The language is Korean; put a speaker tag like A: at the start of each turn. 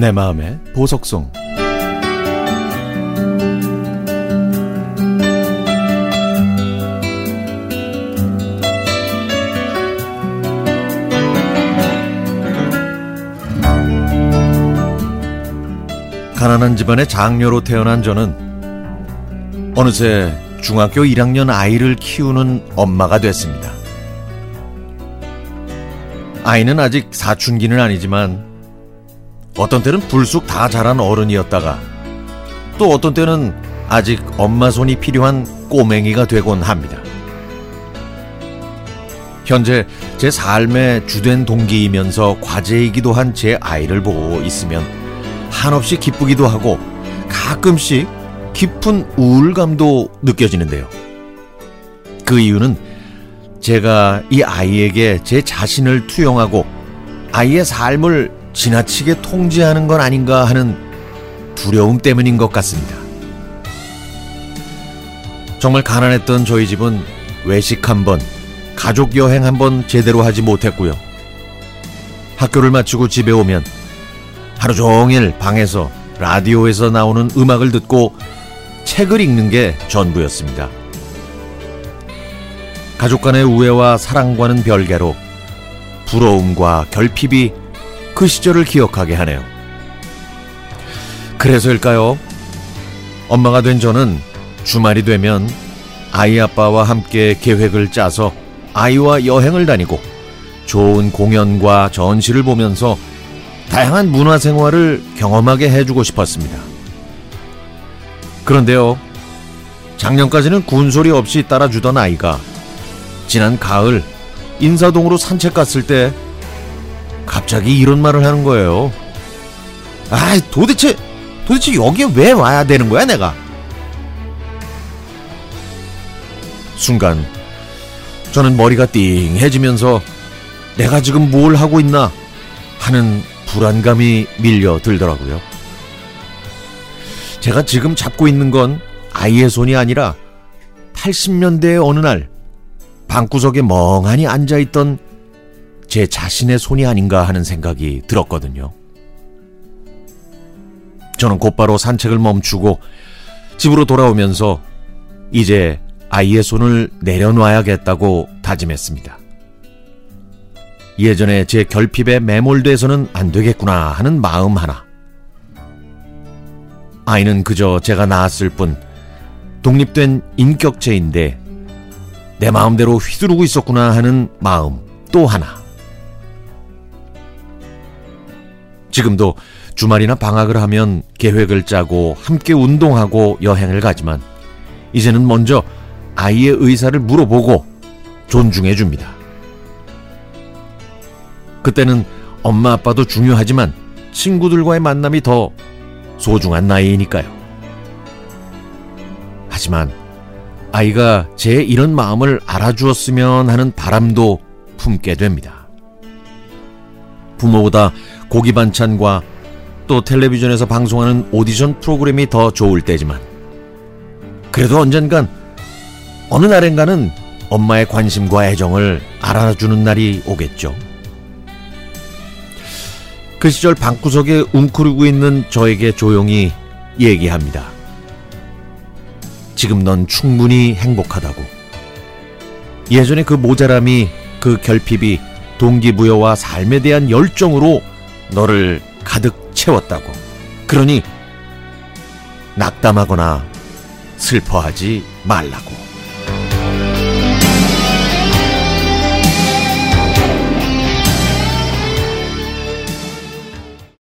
A: 내 마음의 보석송 가난한 집안의 장녀로 태어난 저는 어느새 중학교 1학년 아이를 키우는 엄마가 됐습니다. 아이는 아직 사춘기는 아니지만 어떤 때는 불쑥 다 자란 어른이었다가 또 어떤 때는 아직 엄마 손이 필요한 꼬맹이가 되곤 합니다. 현재 제 삶의 주된 동기이면서 과제이기도 한 제 아이를 보고 있으면 한없이 기쁘기도 하고 가끔씩 깊은 우울감도 느껴지는데요. 그 이유는 제가 이 아이에게 제 자신을 투영하고 아이의 삶을 지나치게 통제하는 건 아닌가 하는 두려움 때문인 것 같습니다. 정말 가난했던 저희 집은 외식 한 번, 가족 여행 한 번 제대로 하지 못했고요. 학교를 마치고 집에 오면 하루 종일 방에서 라디오에서 나오는 음악을 듣고 책을 읽는 게 전부였습니다. 가족 간의 우애와 사랑과는 별개로 부러움과 결핍이 그 시절을 기억하게 하네요. 그래서일까요? 엄마가 된 저는 주말이 되면 아이 아빠와 함께 계획을 짜서 아이와 여행을 다니고 좋은 공연과 전시를 보면서 다양한 문화 생활을 경험하게 해주고 싶었습니다. 그런데요, 작년까지는 군소리 없이 따라주던 아이가 지난 가을 인사동으로 산책 갔을 때 갑자기 이런 말을 하는 거예요. 아, 도대체 도대체 여기에 왜 와야 되는 거야, 내가? 순간 저는 머리가 띵해지면서 내가 지금 뭘 하고 있나 하는 불안감이 밀려 들더라고요. 제가 지금 잡고 있는 건 아이의 손이 아니라 80년대의 어느 날 방구석에 멍하니 앉아있던 제 자신의 손이 아닌가 하는 생각이 들었거든요. 저는 곧바로 산책을 멈추고 집으로 돌아오면서 이제 아이의 손을 내려놔야겠다고 다짐했습니다. 예전에 제 결핍에 매몰돼서는 안 되겠구나 하는 마음 하나. 아이는 그저 제가 낳았을 뿐 독립된 인격체인데 내 마음대로 휘두르고 있었구나 하는 마음 또 하나. 지금도 주말이나 방학을 하면 계획을 짜고 함께 운동하고 여행을 가지만 이제는 먼저 아이의 의사를 물어보고 존중해 줍니다. 그때는 엄마 아빠도 중요하지만 친구들과의 만남이 더 소중한 나이니까요. 하지만 아이가 제 이런 마음을 알아주었으면 하는 바람도 품게 됩니다. 부모보다 고기 반찬과 또 텔레비전에서 방송하는 오디션 프로그램이 더 좋을 때지만 그래도 언젠간 어느 날엔가는 엄마의 관심과 애정을 알아주는 날이 오겠죠. 그 시절 방구석에 웅크리고 있는 저에게 조용히 얘기합니다. 지금 넌 충분히 행복하다고. 예전에 그 모자람이 그 결핍이 동기부여와 삶에 대한 열정으로 너를 가득 채웠다고. 그러니 낙담하거나 슬퍼하지 말라고.